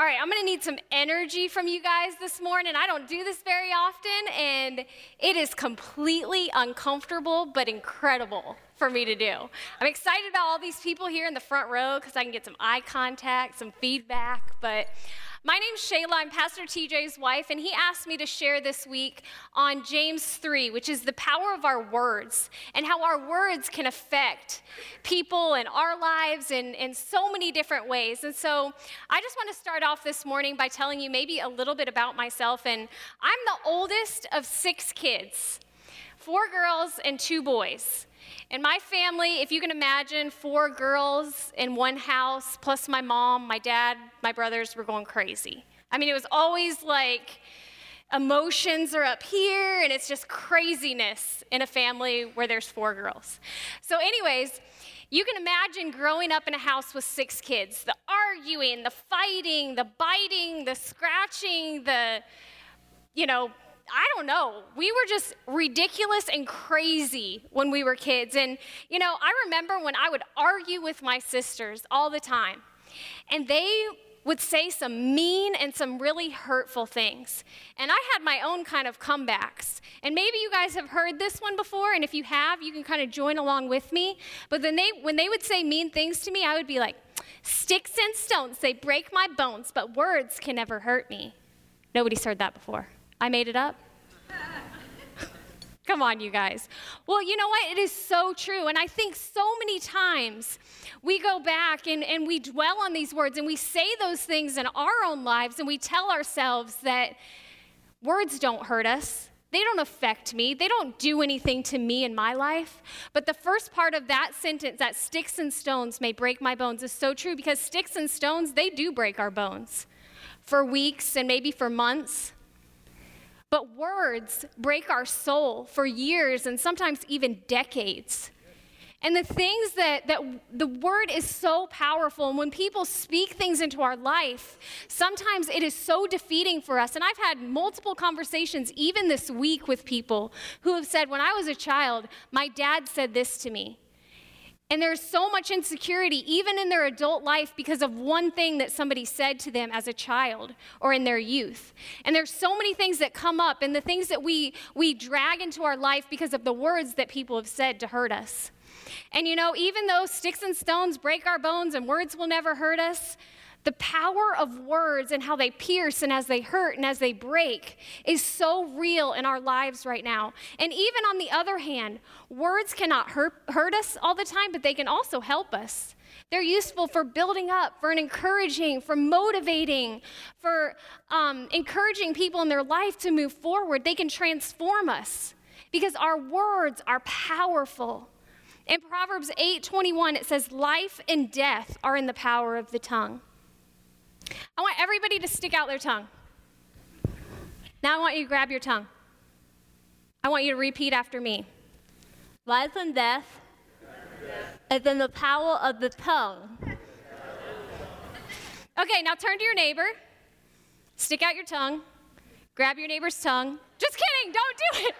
All right, I'm gonna need some energy from you guys this morning. I don't do this very often, and it is completely uncomfortable but incredible for me to do. I'm excited about all these people here in the front row because I can get some eye contact, some feedback, but my name's Shayla. I'm Pastor TJ's wife, and he asked me to share this week on James 3, which is the power of our words and how our words can affect people and our lives in, in so many different ways. And so I just want to start off this morning by telling you maybe a little bit about myself. And I'm the oldest of six kids four girls and two boys. In my family, if you can imagine, four girls in one house, plus my mom, my dad, my brothers were going crazy. I mean, it was always like emotions are up here, and it's just craziness in a family where there's four girls. So, anyways, you can imagine growing up in a house with six kids the arguing, the fighting, the biting, the scratching, the, you know, I don't know. We were just ridiculous and crazy when we were kids. And, you know, I remember when I would argue with my sisters all the time, and they would say some mean and some really hurtful things. And I had my own kind of comebacks. And maybe you guys have heard this one before, and if you have, you can kind of join along with me. But then they, when they would say mean things to me, I would be like, Sticks and stones, they break my bones, but words can never hurt me. Nobody's heard that before. I made it up? Come on, you guys. Well, you know what? It is so true. And I think so many times we go back and, and we dwell on these words and we say those things in our own lives and we tell ourselves that words don't hurt us. They don't affect me. They don't do anything to me in my life. But the first part of that sentence, that sticks and stones may break my bones, is so true because sticks and stones, they do break our bones for weeks and maybe for months. But words break our soul for years and sometimes even decades. And the things that, that the word is so powerful, and when people speak things into our life, sometimes it is so defeating for us. And I've had multiple conversations, even this week, with people who have said, When I was a child, my dad said this to me. And there's so much insecurity, even in their adult life, because of one thing that somebody said to them as a child or in their youth. And there's so many things that come up, and the things that we, we drag into our life because of the words that people have said to hurt us. And you know, even though sticks and stones break our bones and words will never hurt us, the power of words and how they pierce and as they hurt and as they break is so real in our lives right now. And even on the other hand, words cannot hurt, hurt us all the time, but they can also help us. They're useful for building up, for encouraging, for motivating, for um, encouraging people in their life to move forward. They can transform us because our words are powerful. In Proverbs 8:21 it says life and death are in the power of the tongue. I want everybody to stick out their tongue. Now I want you to grab your tongue. I want you to repeat after me. Life and death is in the power of the tongue. Okay, now turn to your neighbor. Stick out your tongue. Grab your neighbor's tongue. Just kidding, don't do it.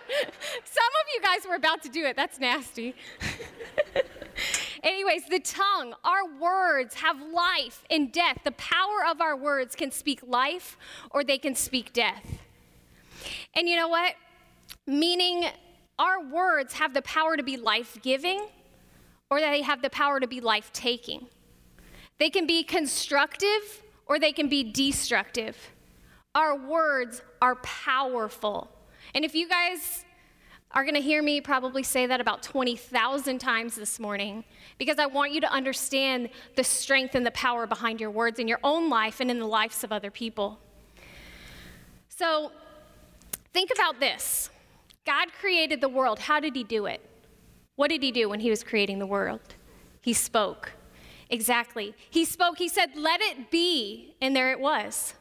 Some of you guys were about to do it. That's nasty. Anyways, the tongue, our words have life and death. The power of our words can speak life or they can speak death. And you know what? Meaning, our words have the power to be life giving or they have the power to be life taking. They can be constructive or they can be destructive. Our words are powerful. And if you guys are going to hear me probably say that about 20,000 times this morning because I want you to understand the strength and the power behind your words in your own life and in the lives of other people. So, think about this God created the world. How did He do it? What did He do when He was creating the world? He spoke. Exactly. He spoke, He said, Let it be, and there it was.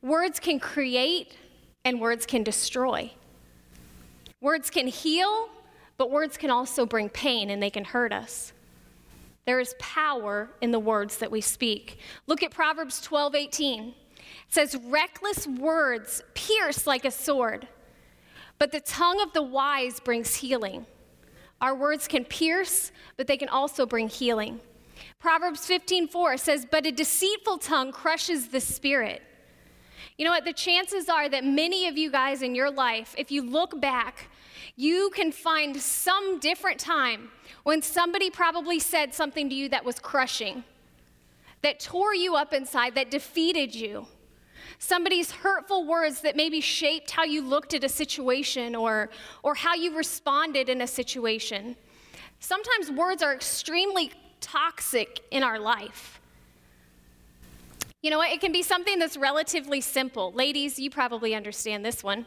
Words can create, and words can destroy. Words can heal, but words can also bring pain and they can hurt us. There is power in the words that we speak. Look at Proverbs 12 18. It says, Reckless words pierce like a sword, but the tongue of the wise brings healing. Our words can pierce, but they can also bring healing. Proverbs 15:4 says, "But a deceitful tongue crushes the spirit." You know what? The chances are that many of you guys in your life, if you look back, you can find some different time when somebody probably said something to you that was crushing, that tore you up inside, that defeated you. Somebody's hurtful words that maybe shaped how you looked at a situation or, or how you responded in a situation. Sometimes words are extremely toxic in our life. You know what? It can be something that's relatively simple. Ladies, you probably understand this one.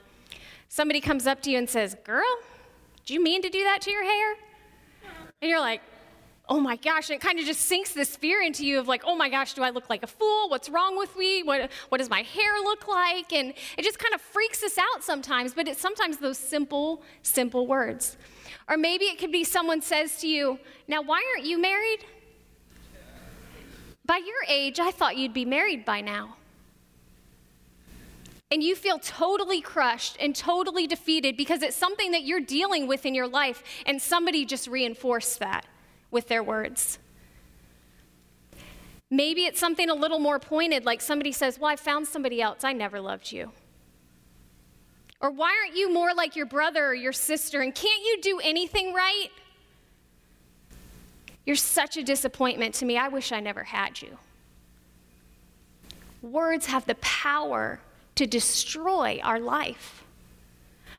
Somebody comes up to you and says, Girl, do you mean to do that to your hair? And you're like, oh my gosh, and it kind of just sinks this fear into you of like, oh my gosh, do I look like a fool? What's wrong with me? What, what does my hair look like? And it just kind of freaks us out sometimes, but it's sometimes those simple, simple words. Or maybe it could be someone says to you, now why aren't you married? By your age, I thought you'd be married by now. And you feel totally crushed and totally defeated because it's something that you're dealing with in your life, and somebody just reinforced that with their words. Maybe it's something a little more pointed, like somebody says, Well, I found somebody else. I never loved you. Or why aren't you more like your brother or your sister? And can't you do anything right? You're such a disappointment to me. I wish I never had you. Words have the power to destroy our life.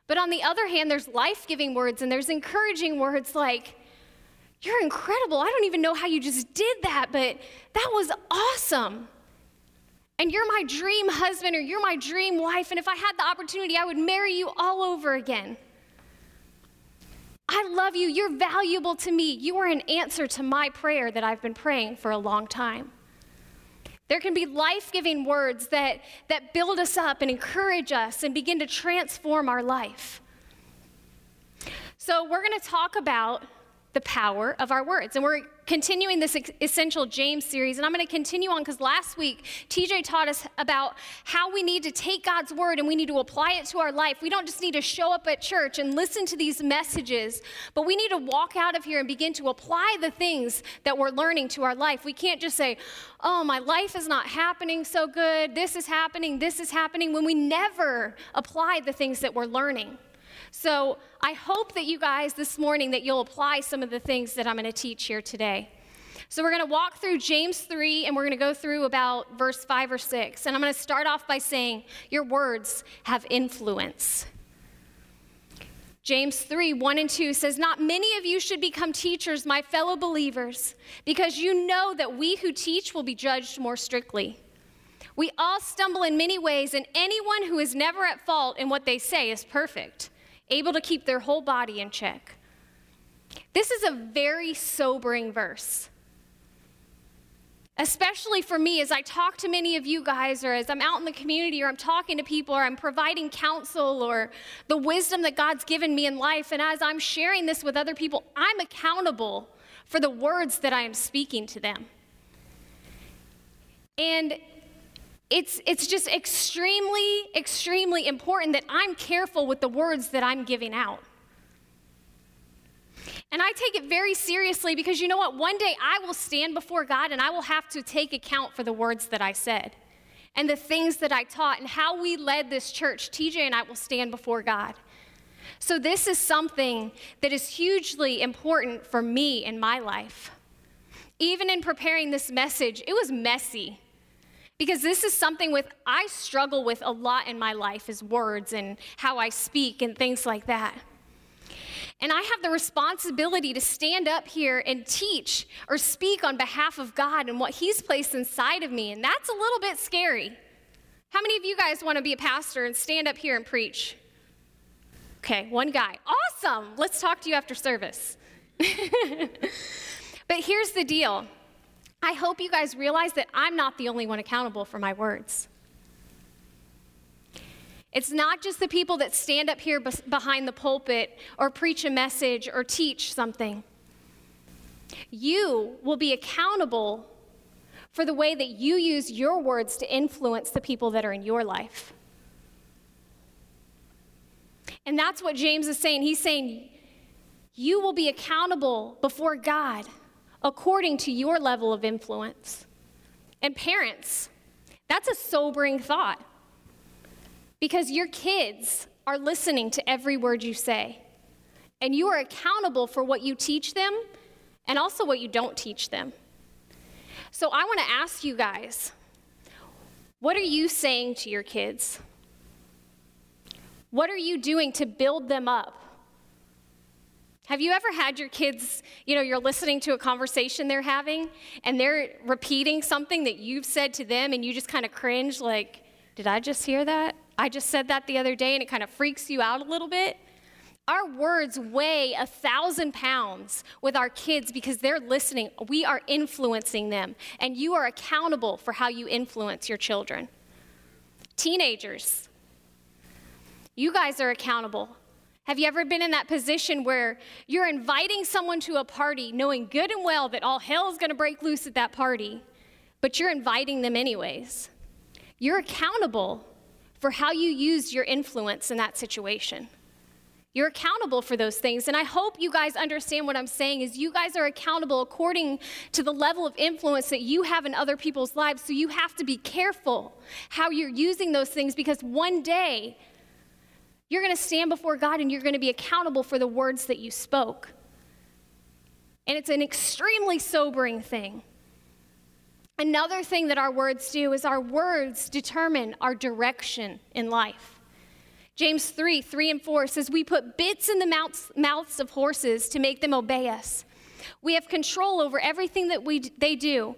But on the other hand, there's life giving words and there's encouraging words like, you're incredible. I don't even know how you just did that, but that was awesome. And you're my dream husband or you're my dream wife. And if I had the opportunity, I would marry you all over again. I love you. You're valuable to me. You are an answer to my prayer that I've been praying for a long time. There can be life giving words that, that build us up and encourage us and begin to transform our life. So, we're going to talk about the power of our words. And we're continuing this Essential James series. And I'm going to continue on because last week, TJ taught us about how we need to take God's word and we need to apply it to our life. We don't just need to show up at church and listen to these messages, but we need to walk out of here and begin to apply the things that we're learning to our life. We can't just say, oh, my life is not happening so good. This is happening. This is happening when we never apply the things that we're learning. So I hope that you guys this morning that you'll apply some of the things that I'm going to teach here today. So we're going to walk through James 3 and we're going to go through about verse 5 or 6. And I'm going to start off by saying your words have influence. James 3 1 and 2 says, Not many of you should become teachers, my fellow believers, because you know that we who teach will be judged more strictly. We all stumble in many ways, and anyone who is never at fault in what they say is perfect able to keep their whole body in check. This is a very sobering verse. Especially for me, as I talk to many of you guys, or as I'm out in the community, or I'm talking to people, or I'm providing counsel, or the wisdom that God's given me in life, and as I'm sharing this with other people, I'm accountable for the words that I am speaking to them. And it's, it's just extremely, extremely important that I'm careful with the words that I'm giving out. And I take it very seriously because you know what? One day I will stand before God and I will have to take account for the words that I said and the things that I taught and how we led this church. TJ and I will stand before God. So, this is something that is hugely important for me in my life. Even in preparing this message, it was messy because this is something with I struggle with a lot in my life is words and how I speak and things like that. And I have the responsibility to stand up here and teach or speak on behalf of God and what He's placed inside of me. And that's a little bit scary. How many of you guys want to be a pastor and stand up here and preach? Okay, one guy. Awesome. Let's talk to you after service. but here's the deal I hope you guys realize that I'm not the only one accountable for my words. It's not just the people that stand up here behind the pulpit or preach a message or teach something. You will be accountable for the way that you use your words to influence the people that are in your life. And that's what James is saying. He's saying, You will be accountable before God according to your level of influence. And parents, that's a sobering thought because your kids are listening to every word you say, and you are accountable for what you teach them and also what you don't teach them. So I want to ask you guys what are you saying to your kids? What are you doing to build them up? Have you ever had your kids, you know, you're listening to a conversation they're having and they're repeating something that you've said to them and you just kind of cringe, like, did I just hear that? I just said that the other day and it kind of freaks you out a little bit? Our words weigh a thousand pounds with our kids because they're listening. We are influencing them, and you are accountable for how you influence your children. Teenagers, you guys are accountable. Have you ever been in that position where you're inviting someone to a party knowing good and well that all hell is going to break loose at that party, but you're inviting them anyways? You're accountable for how you used your influence in that situation. You're accountable for those things. And I hope you guys understand what I'm saying is you guys are accountable according to the level of influence that you have in other people's lives. So you have to be careful how you're using those things because one day you're going to stand before God and you're going to be accountable for the words that you spoke. And it's an extremely sobering thing. Another thing that our words do is our words determine our direction in life. James 3 3 and 4 says, We put bits in the mouths, mouths of horses to make them obey us. We have control over everything that we, they do.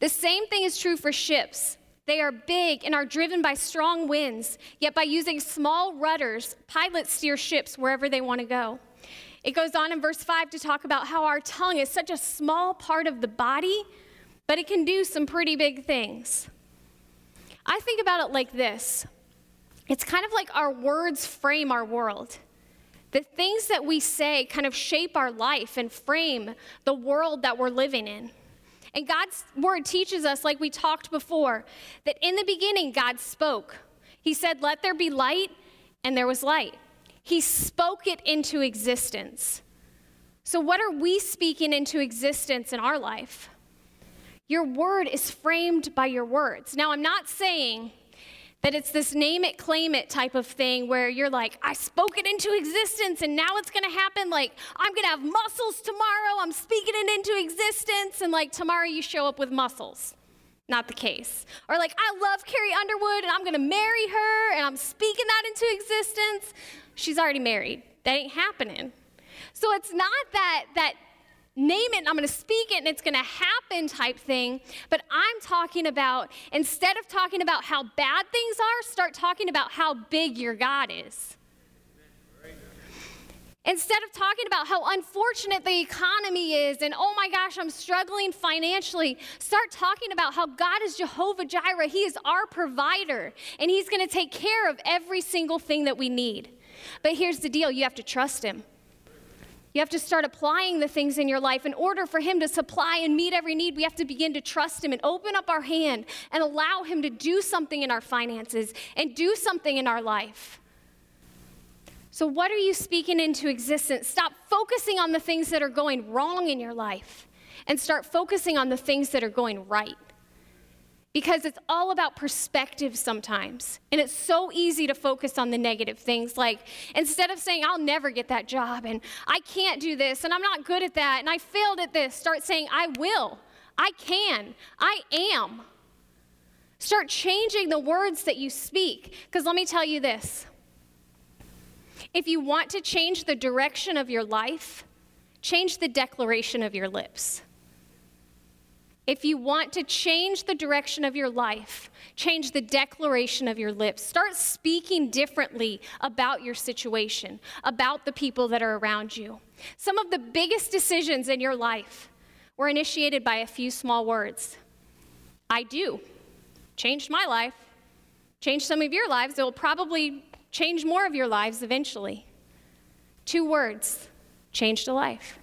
The same thing is true for ships. They are big and are driven by strong winds, yet by using small rudders, pilots steer ships wherever they want to go. It goes on in verse 5 to talk about how our tongue is such a small part of the body, but it can do some pretty big things. I think about it like this it's kind of like our words frame our world. The things that we say kind of shape our life and frame the world that we're living in. And God's word teaches us, like we talked before, that in the beginning, God spoke. He said, Let there be light, and there was light. He spoke it into existence. So, what are we speaking into existence in our life? Your word is framed by your words. Now, I'm not saying that it's this name it, claim it type of thing where you're like, I spoke it into existence and now it's gonna happen. Like, I'm gonna have muscles tomorrow. I'm speaking it into existence. And like, tomorrow you show up with muscles. Not the case. Or like, I love Carrie Underwood and I'm gonna marry her and I'm speaking that into existence. She's already married. That ain't happening. So it's not that, that name it and I'm going to speak it and it's going to happen type thing. But I'm talking about, instead of talking about how bad things are, start talking about how big your God is. Instead of talking about how unfortunate the economy is and, oh my gosh, I'm struggling financially, start talking about how God is Jehovah Jireh. He is our provider, and He's going to take care of every single thing that we need. But here's the deal you have to trust Him. You have to start applying the things in your life. In order for Him to supply and meet every need, we have to begin to trust Him and open up our hand and allow Him to do something in our finances and do something in our life. So, what are you speaking into existence? Stop focusing on the things that are going wrong in your life and start focusing on the things that are going right because it's all about perspective sometimes. And it's so easy to focus on the negative things. Like, instead of saying, I'll never get that job, and I can't do this, and I'm not good at that, and I failed at this, start saying, I will, I can, I am. Start changing the words that you speak. Because let me tell you this if you want to change the direction of your life, change the declaration of your lips. If you want to change the direction of your life, change the declaration of your lips. Start speaking differently about your situation, about the people that are around you. Some of the biggest decisions in your life were initiated by a few small words. I do. Changed my life. Changed some of your lives. It will probably change more of your lives eventually. Two words changed a life.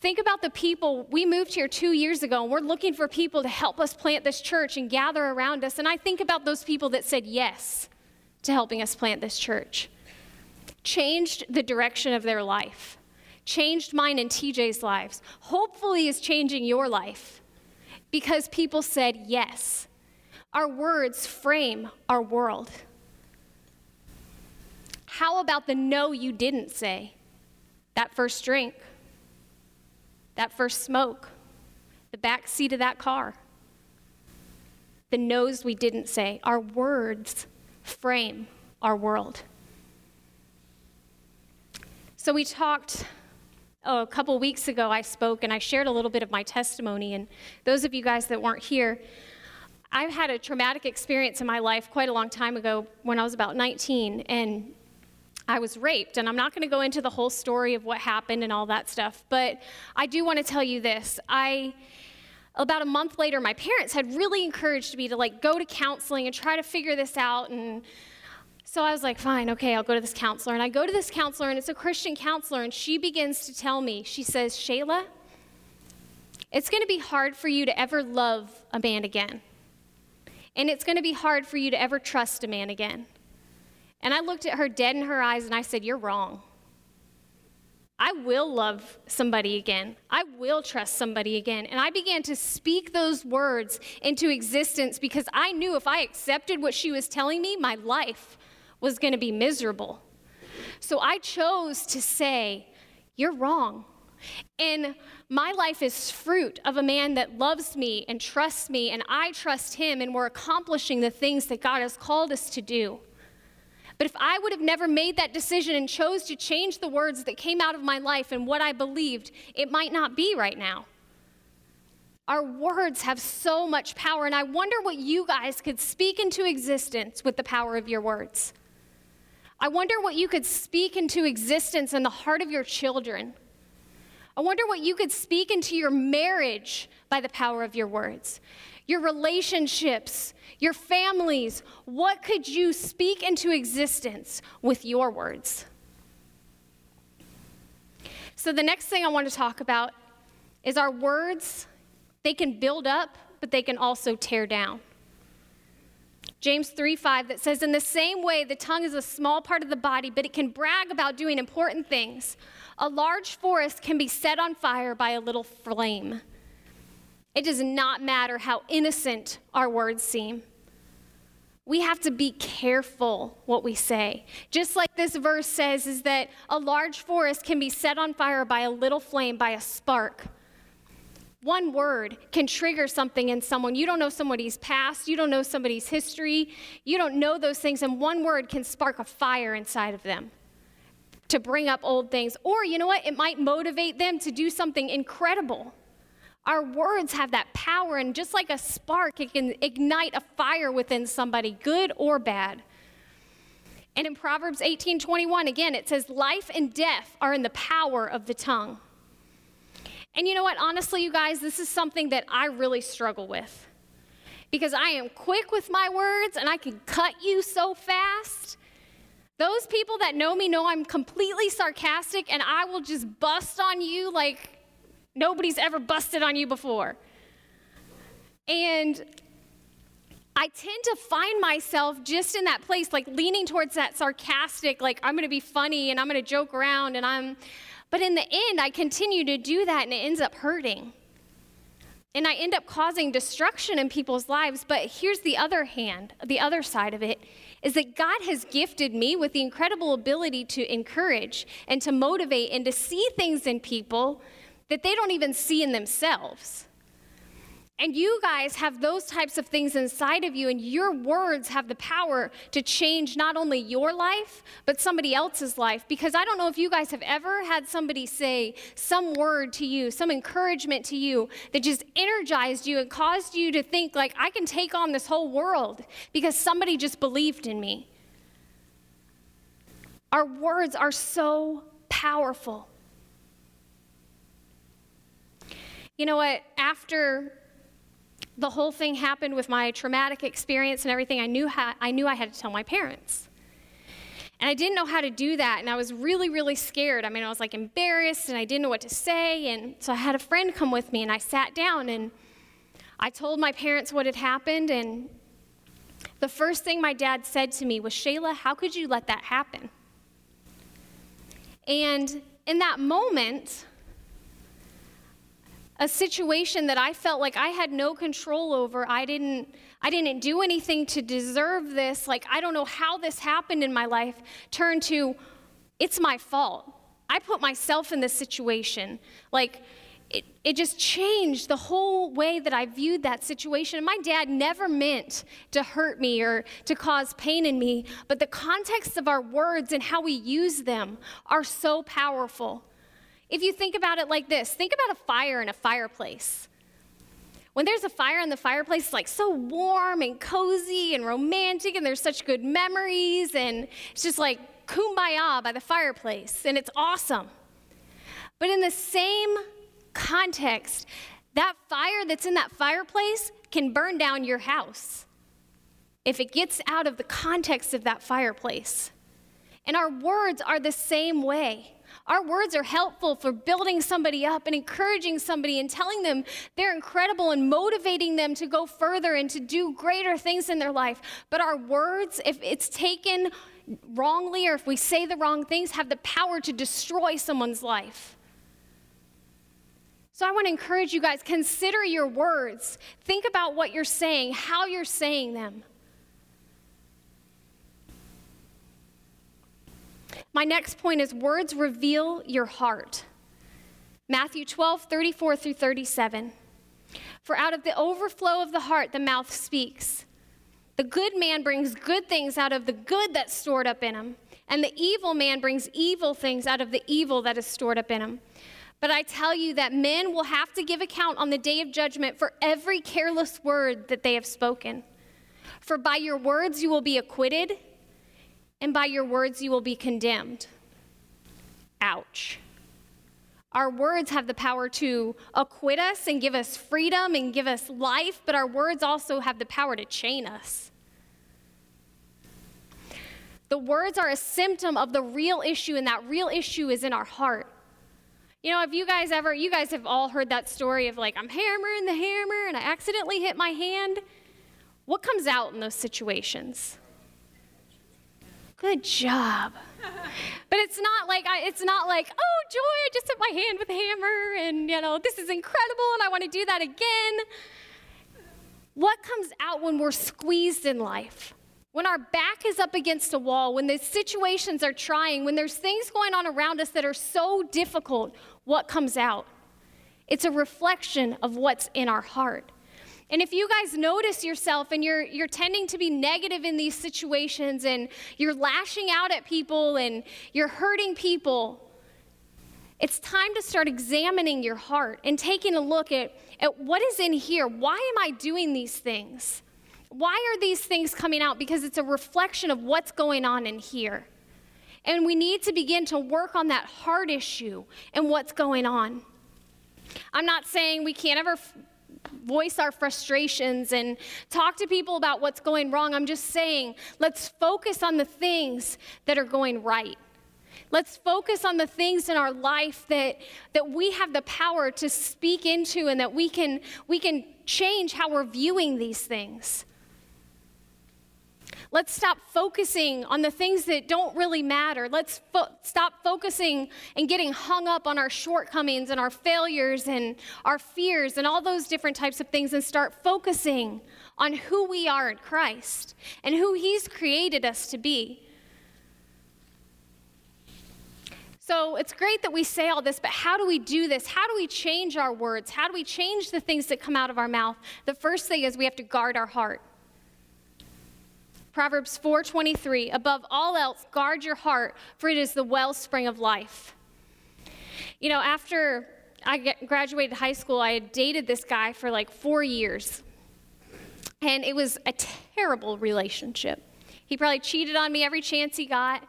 Think about the people. We moved here two years ago, and we're looking for people to help us plant this church and gather around us. And I think about those people that said yes to helping us plant this church, changed the direction of their life, changed mine and TJ's lives, hopefully is changing your life because people said yes. Our words frame our world. How about the no you didn't say? That first drink, that first smoke, the back seat of that car, the no's we didn't say. Our words frame our world. So we talked oh, a couple weeks ago, I spoke and I shared a little bit of my testimony. And those of you guys that weren't here, I've had a traumatic experience in my life quite a long time ago when I was about 19. And I was raped. And I'm not going to go into the whole story of what happened and all that stuff, but I do want to tell you this. I about a month later my parents had really encouraged me to like go to counseling and try to figure this out and so I was like, fine, okay, I'll go to this counselor. And I go to this counselor, and it's a Christian counselor, and she begins to tell me, she says, Shayla, it's going to be hard for you to ever love a man again. And it's going to be hard for you to ever trust a man again. And I looked at her dead in her eyes and I said, You're wrong. I will love somebody again. I will trust somebody again. And I began to speak those words into existence because I knew if I accepted what she was telling me, my life was going to be miserable. So I chose to say, You're wrong. And my life is fruit of a man that loves me and trusts me, and I trust him, and we're accomplishing the things that God has called us to do. But if I would have never made that decision and chose to change the words that came out of my life and what I believed, it might not be right now. Our words have so much power, and I wonder what you guys could speak into existence with the power of your words. I wonder what you could speak into existence in the heart of your children. I wonder what you could speak into your marriage by the power of your words, your relationships, your families. What could you speak into existence with your words? So, the next thing I want to talk about is our words. They can build up, but they can also tear down. James 3 5 that says, In the same way, the tongue is a small part of the body, but it can brag about doing important things. A large forest can be set on fire by a little flame. It does not matter how innocent our words seem. We have to be careful what we say. Just like this verse says, is that a large forest can be set on fire by a little flame, by a spark. One word can trigger something in someone. You don't know somebody's past, you don't know somebody's history, you don't know those things, and one word can spark a fire inside of them to bring up old things. Or, you know what? It might motivate them to do something incredible. Our words have that power, and just like a spark, it can ignite a fire within somebody, good or bad. And in Proverbs 18 21, again, it says, Life and death are in the power of the tongue. And you know what? Honestly, you guys, this is something that I really struggle with. Because I am quick with my words and I can cut you so fast. Those people that know me know I'm completely sarcastic and I will just bust on you like nobody's ever busted on you before. And I tend to find myself just in that place, like leaning towards that sarcastic, like I'm gonna be funny and I'm gonna joke around and I'm but in the end, I continue to do that and it ends up hurting. And I end up causing destruction in people's lives. But here's the other hand, the other side of it is that God has gifted me with the incredible ability to encourage and to motivate and to see things in people that they don't even see in themselves. And you guys have those types of things inside of you, and your words have the power to change not only your life, but somebody else's life. Because I don't know if you guys have ever had somebody say some word to you, some encouragement to you that just energized you and caused you to think, like, I can take on this whole world because somebody just believed in me. Our words are so powerful. You know what? After the whole thing happened with my traumatic experience and everything, I knew, how, I knew I had to tell my parents. And I didn't know how to do that, and I was really, really scared. I mean, I was like embarrassed, and I didn't know what to say. And so I had a friend come with me, and I sat down and I told my parents what had happened. And the first thing my dad said to me was, Shayla, how could you let that happen? And in that moment, a situation that I felt like I had no control over, I didn't I didn't do anything to deserve this, like I don't know how this happened in my life, turned to it's my fault. I put myself in this situation. Like it, it just changed the whole way that I viewed that situation. My dad never meant to hurt me or to cause pain in me, but the context of our words and how we use them are so powerful. If you think about it like this think about a fire in a fireplace. When there's a fire in the fireplace, it's like so warm and cozy and romantic, and there's such good memories, and it's just like kumbaya by the fireplace, and it's awesome. But in the same context, that fire that's in that fireplace can burn down your house if it gets out of the context of that fireplace. And our words are the same way. Our words are helpful for building somebody up and encouraging somebody and telling them they're incredible and motivating them to go further and to do greater things in their life. But our words, if it's taken wrongly or if we say the wrong things, have the power to destroy someone's life. So I want to encourage you guys consider your words. Think about what you're saying, how you're saying them. My next point is words reveal your heart. Matthew 12, 34 through 37. For out of the overflow of the heart, the mouth speaks. The good man brings good things out of the good that's stored up in him, and the evil man brings evil things out of the evil that is stored up in him. But I tell you that men will have to give account on the day of judgment for every careless word that they have spoken. For by your words you will be acquitted, and by your words you will be condemned. Ouch. Our words have the power to acquit us and give us freedom and give us life, but our words also have the power to chain us. The words are a symptom of the real issue, and that real issue is in our heart. You know, have you guys ever, you guys have all heard that story of like, I'm hammering the hammer and I accidentally hit my hand? What comes out in those situations? Good job. but it's not like I, it's not like, oh joy, I just hit my hand with a hammer and you know, this is incredible and I want to do that again. What comes out when we're squeezed in life? When our back is up against a wall, when the situations are trying, when there's things going on around us that are so difficult, what comes out? It's a reflection of what's in our heart. And if you guys notice yourself and you're, you're tending to be negative in these situations and you're lashing out at people and you're hurting people, it's time to start examining your heart and taking a look at, at what is in here. Why am I doing these things? Why are these things coming out? Because it's a reflection of what's going on in here. And we need to begin to work on that heart issue and what's going on. I'm not saying we can't ever voice our frustrations and talk to people about what's going wrong. I'm just saying, let's focus on the things that are going right. Let's focus on the things in our life that, that we have the power to speak into and that we can, we can change how we're viewing these things. Let's stop focusing on the things that don't really matter. Let's fo- stop focusing and getting hung up on our shortcomings and our failures and our fears and all those different types of things and start focusing on who we are in Christ and who He's created us to be. So it's great that we say all this, but how do we do this? How do we change our words? How do we change the things that come out of our mouth? The first thing is we have to guard our heart. Proverbs 4:23, above all else, guard your heart, for it is the wellspring of life. You know, after I graduated high school, I had dated this guy for like four years. And it was a terrible relationship. He probably cheated on me every chance he got.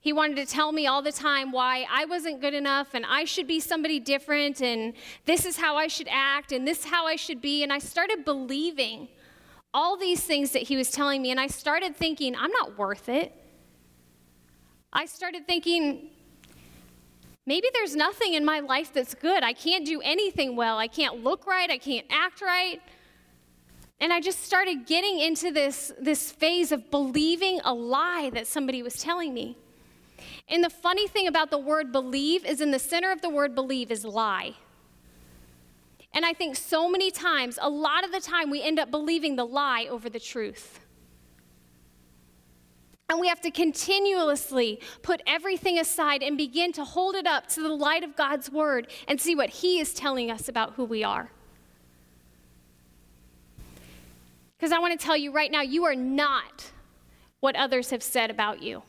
He wanted to tell me all the time why I wasn't good enough and I should be somebody different and this is how I should act and this is how I should be. And I started believing all these things that he was telling me, and I started thinking, I'm not worth it. I started thinking, maybe there's nothing in my life that's good. I can't do anything well. I can't look right. I can't act right. And I just started getting into this, this phase of believing a lie that somebody was telling me. And the funny thing about the word believe is in the center of the word believe is lie. And I think so many times, a lot of the time, we end up believing the lie over the truth. And we have to continuously put everything aside and begin to hold it up to the light of God's word and see what He is telling us about who we are. Because I want to tell you right now, you are not what others have said about you.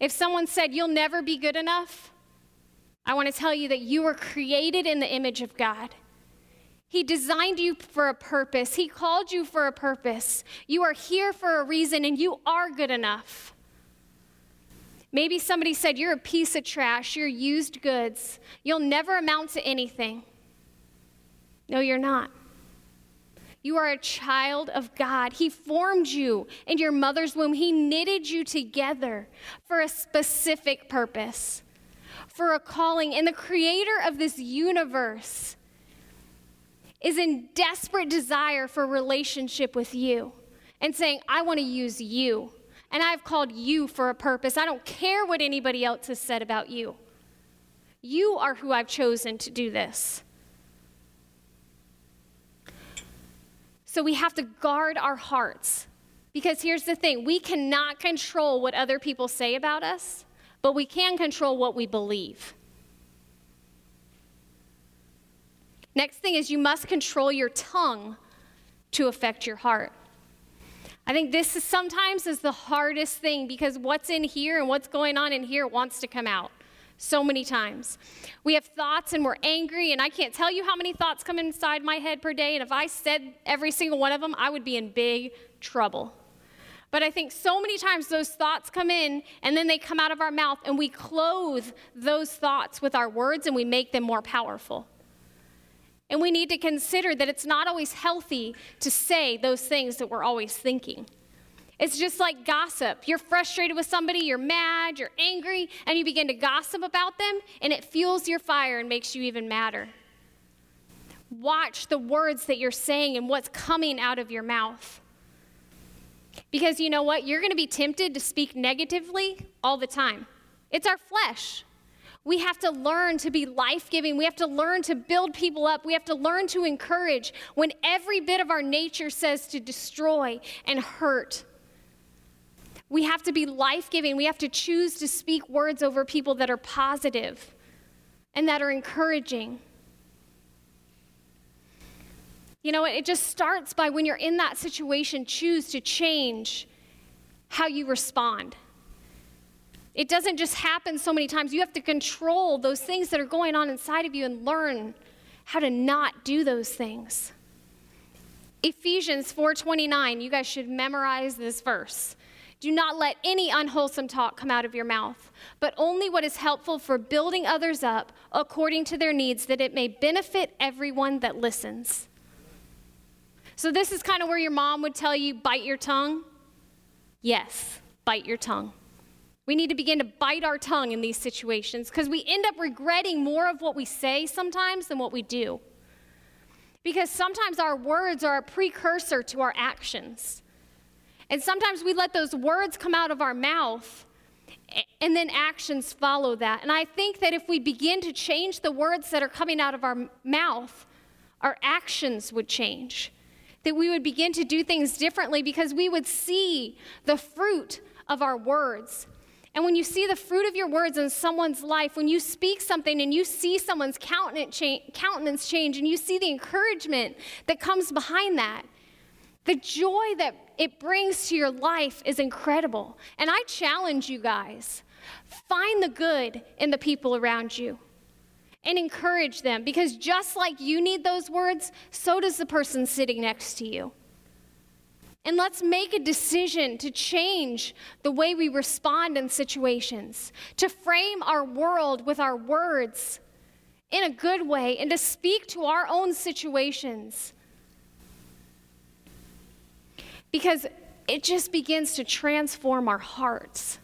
If someone said you'll never be good enough, I want to tell you that you were created in the image of God. He designed you for a purpose. He called you for a purpose. You are here for a reason, and you are good enough. Maybe somebody said, You're a piece of trash. You're used goods. You'll never amount to anything. No, you're not. You are a child of God. He formed you in your mother's womb, He knitted you together for a specific purpose for a calling. And the creator of this universe is in desperate desire for relationship with you and saying, I want to use you. And I've called you for a purpose. I don't care what anybody else has said about you. You are who I've chosen to do this. So we have to guard our hearts. Because here's the thing we cannot control what other people say about us but we can control what we believe. Next thing is you must control your tongue to affect your heart. I think this is sometimes is the hardest thing because what's in here and what's going on in here wants to come out so many times. We have thoughts and we're angry, and I can't tell you how many thoughts come inside my head per day. And if I said every single one of them, I would be in big trouble. But I think so many times those thoughts come in and then they come out of our mouth, and we clothe those thoughts with our words and we make them more powerful. And we need to consider that it's not always healthy to say those things that we're always thinking. It's just like gossip. You're frustrated with somebody, you're mad, you're angry, and you begin to gossip about them, and it fuels your fire and makes you even madder. Watch the words that you're saying and what's coming out of your mouth. Because you know what? You're going to be tempted to speak negatively all the time. It's our flesh. We have to learn to be life giving. We have to learn to build people up. We have to learn to encourage when every bit of our nature says to destroy and hurt. We have to be life giving. We have to choose to speak words over people that are positive and that are encouraging. You know, it just starts by when you're in that situation, choose to change how you respond. It doesn't just happen so many times. You have to control those things that are going on inside of you and learn how to not do those things. Ephesians 4:29, you guys should memorize this verse. Do not let any unwholesome talk come out of your mouth, but only what is helpful for building others up according to their needs, that it may benefit everyone that listens. So, this is kind of where your mom would tell you, bite your tongue. Yes, bite your tongue. We need to begin to bite our tongue in these situations because we end up regretting more of what we say sometimes than what we do. Because sometimes our words are a precursor to our actions. And sometimes we let those words come out of our mouth and then actions follow that. And I think that if we begin to change the words that are coming out of our mouth, our actions would change that we would begin to do things differently because we would see the fruit of our words. And when you see the fruit of your words in someone's life, when you speak something and you see someone's countenance change and you see the encouragement that comes behind that, the joy that it brings to your life is incredible. And I challenge you guys find the good in the people around you and encourage them because just like you need those words, so does the person sitting next to you. And let's make a decision to change the way we respond in situations, to frame our world with our words in a good way, and to speak to our own situations. Because it just begins to transform our hearts.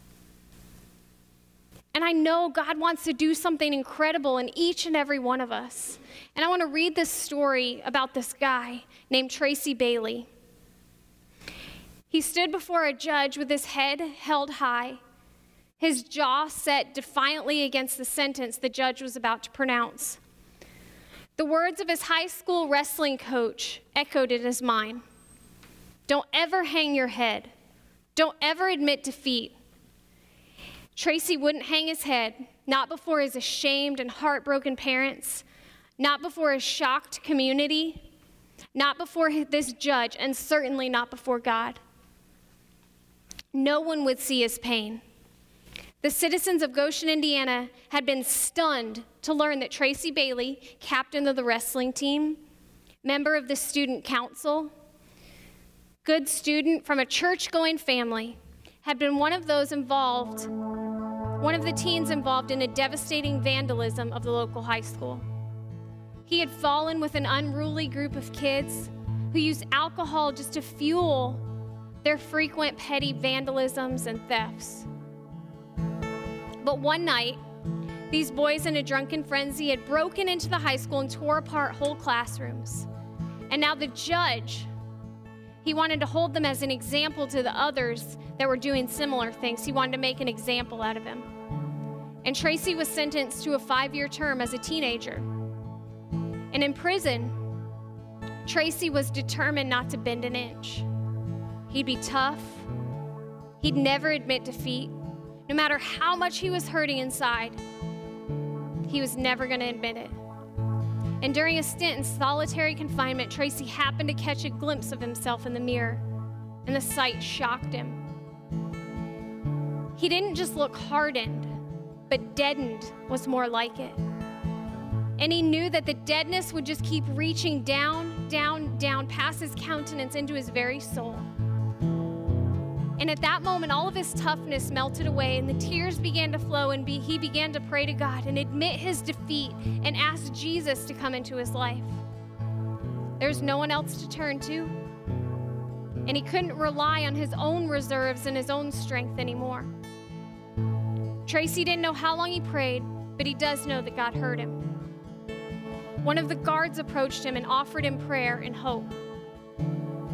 And I know God wants to do something incredible in each and every one of us. And I want to read this story about this guy named Tracy Bailey. He stood before a judge with his head held high, his jaw set defiantly against the sentence the judge was about to pronounce. The words of his high school wrestling coach echoed in his mind Don't ever hang your head. Don't ever admit defeat. Tracy wouldn't hang his head, not before his ashamed and heartbroken parents, not before his shocked community, not before this judge, and certainly not before God. No one would see his pain. The citizens of Goshen, Indiana had been stunned to learn that Tracy Bailey, captain of the wrestling team, member of the student council, good student from a church going family, had been one of those involved, one of the teens involved in a devastating vandalism of the local high school. He had fallen with an unruly group of kids who used alcohol just to fuel their frequent petty vandalisms and thefts. But one night, these boys in a drunken frenzy had broken into the high school and tore apart whole classrooms. And now the judge he wanted to hold them as an example to the others that were doing similar things. He wanted to make an example out of him. And Tracy was sentenced to a five year term as a teenager. And in prison, Tracy was determined not to bend an inch. He'd be tough, he'd never admit defeat. No matter how much he was hurting inside, he was never going to admit it. And during a stint in solitary confinement, Tracy happened to catch a glimpse of himself in the mirror, and the sight shocked him. He didn't just look hardened, but deadened was more like it. And he knew that the deadness would just keep reaching down, down, down past his countenance into his very soul. And at that moment, all of his toughness melted away, and the tears began to flow, and be, he began to pray to God and admit his defeat and ask Jesus to come into his life. There's no one else to turn to, and he couldn't rely on his own reserves and his own strength anymore. Tracy didn't know how long he prayed, but he does know that God heard him. One of the guards approached him and offered him prayer and hope.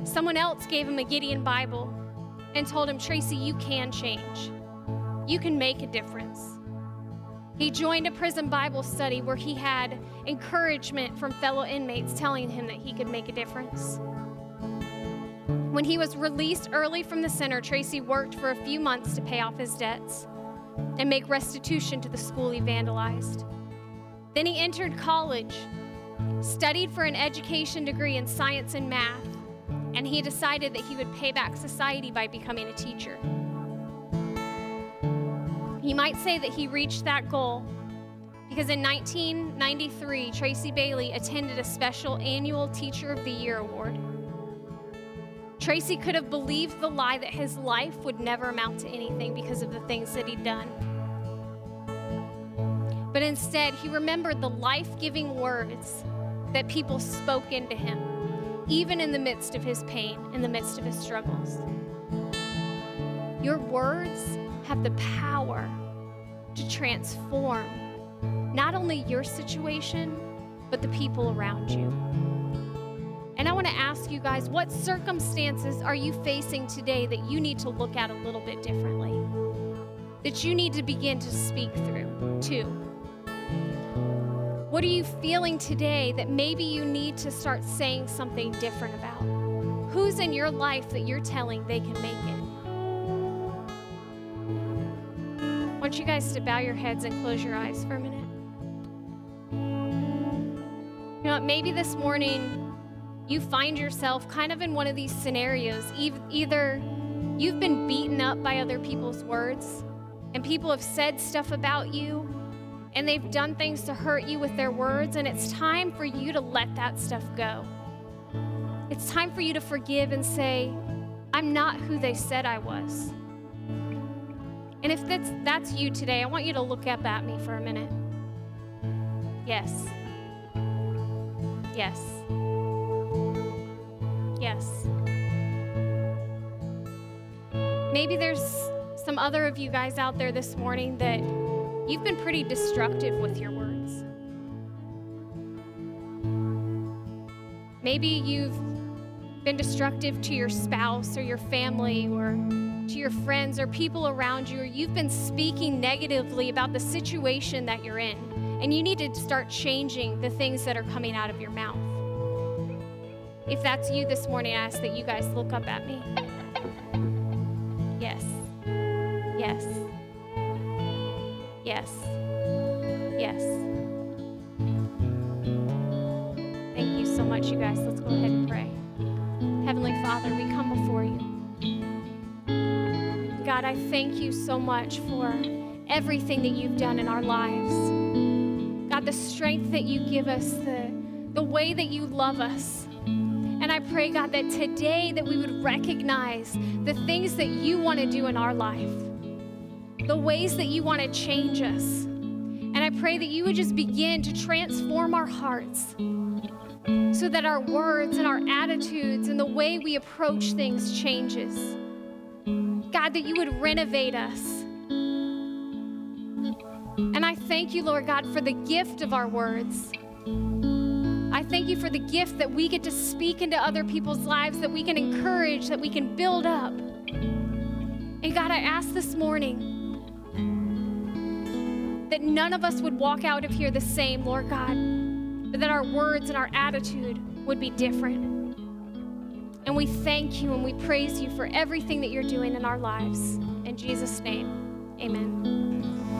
Someone else gave him a Gideon Bible and told him, Tracy, you can change. You can make a difference. He joined a prison Bible study where he had encouragement from fellow inmates telling him that he could make a difference. When he was released early from the center, Tracy worked for a few months to pay off his debts and make restitution to the school he vandalized. Then he entered college, studied for an education degree in science and math, and he decided that he would pay back society by becoming a teacher. You might say that he reached that goal because in 1993, Tracy Bailey attended a special annual Teacher of the Year award. Tracy could have believed the lie that his life would never amount to anything because of the things that he'd done. But instead, he remembered the life giving words that people spoke into him even in the midst of his pain, in the midst of his struggles. Your words have the power to transform not only your situation, but the people around you. And I want to ask you guys what circumstances are you facing today that you need to look at a little bit differently? That you need to begin to speak through, too. What are you feeling today that maybe you need to start saying something different about? Who's in your life that you're telling they can make it? I want you guys to bow your heads and close your eyes for a minute. You know? Maybe this morning you find yourself kind of in one of these scenarios. Either you've been beaten up by other people's words, and people have said stuff about you and they've done things to hurt you with their words, and it's time for you to let that stuff go. It's time for you to forgive and say, I'm not who they said I was. And if that's, that's you today, I want you to look up at me for a minute. Yes. Yes. Yes. Maybe there's some other of you guys out there this morning that You've been pretty destructive with your words. Maybe you've been destructive to your spouse or your family or to your friends or people around you, or you've been speaking negatively about the situation that you're in, and you need to start changing the things that are coming out of your mouth. If that's you this morning, I ask that you guys look up at me. Yes. Yes. Yes. Yes. Thank you so much, you guys. Let's go ahead and pray. Heavenly Father, we come before you. God, I thank you so much for everything that you've done in our lives. God, the strength that you give us, the, the way that you love us. And I pray, God, that today that we would recognize the things that you want to do in our life, the ways that you want to change us. And I pray that you would just begin to transform our hearts so that our words and our attitudes and the way we approach things changes. God, that you would renovate us. And I thank you, Lord God, for the gift of our words. I thank you for the gift that we get to speak into other people's lives, that we can encourage, that we can build up. And God, I ask this morning that none of us would walk out of here the same, Lord God, but that our words and our attitude would be different. And we thank you and we praise you for everything that you're doing in our lives. In Jesus' name, amen.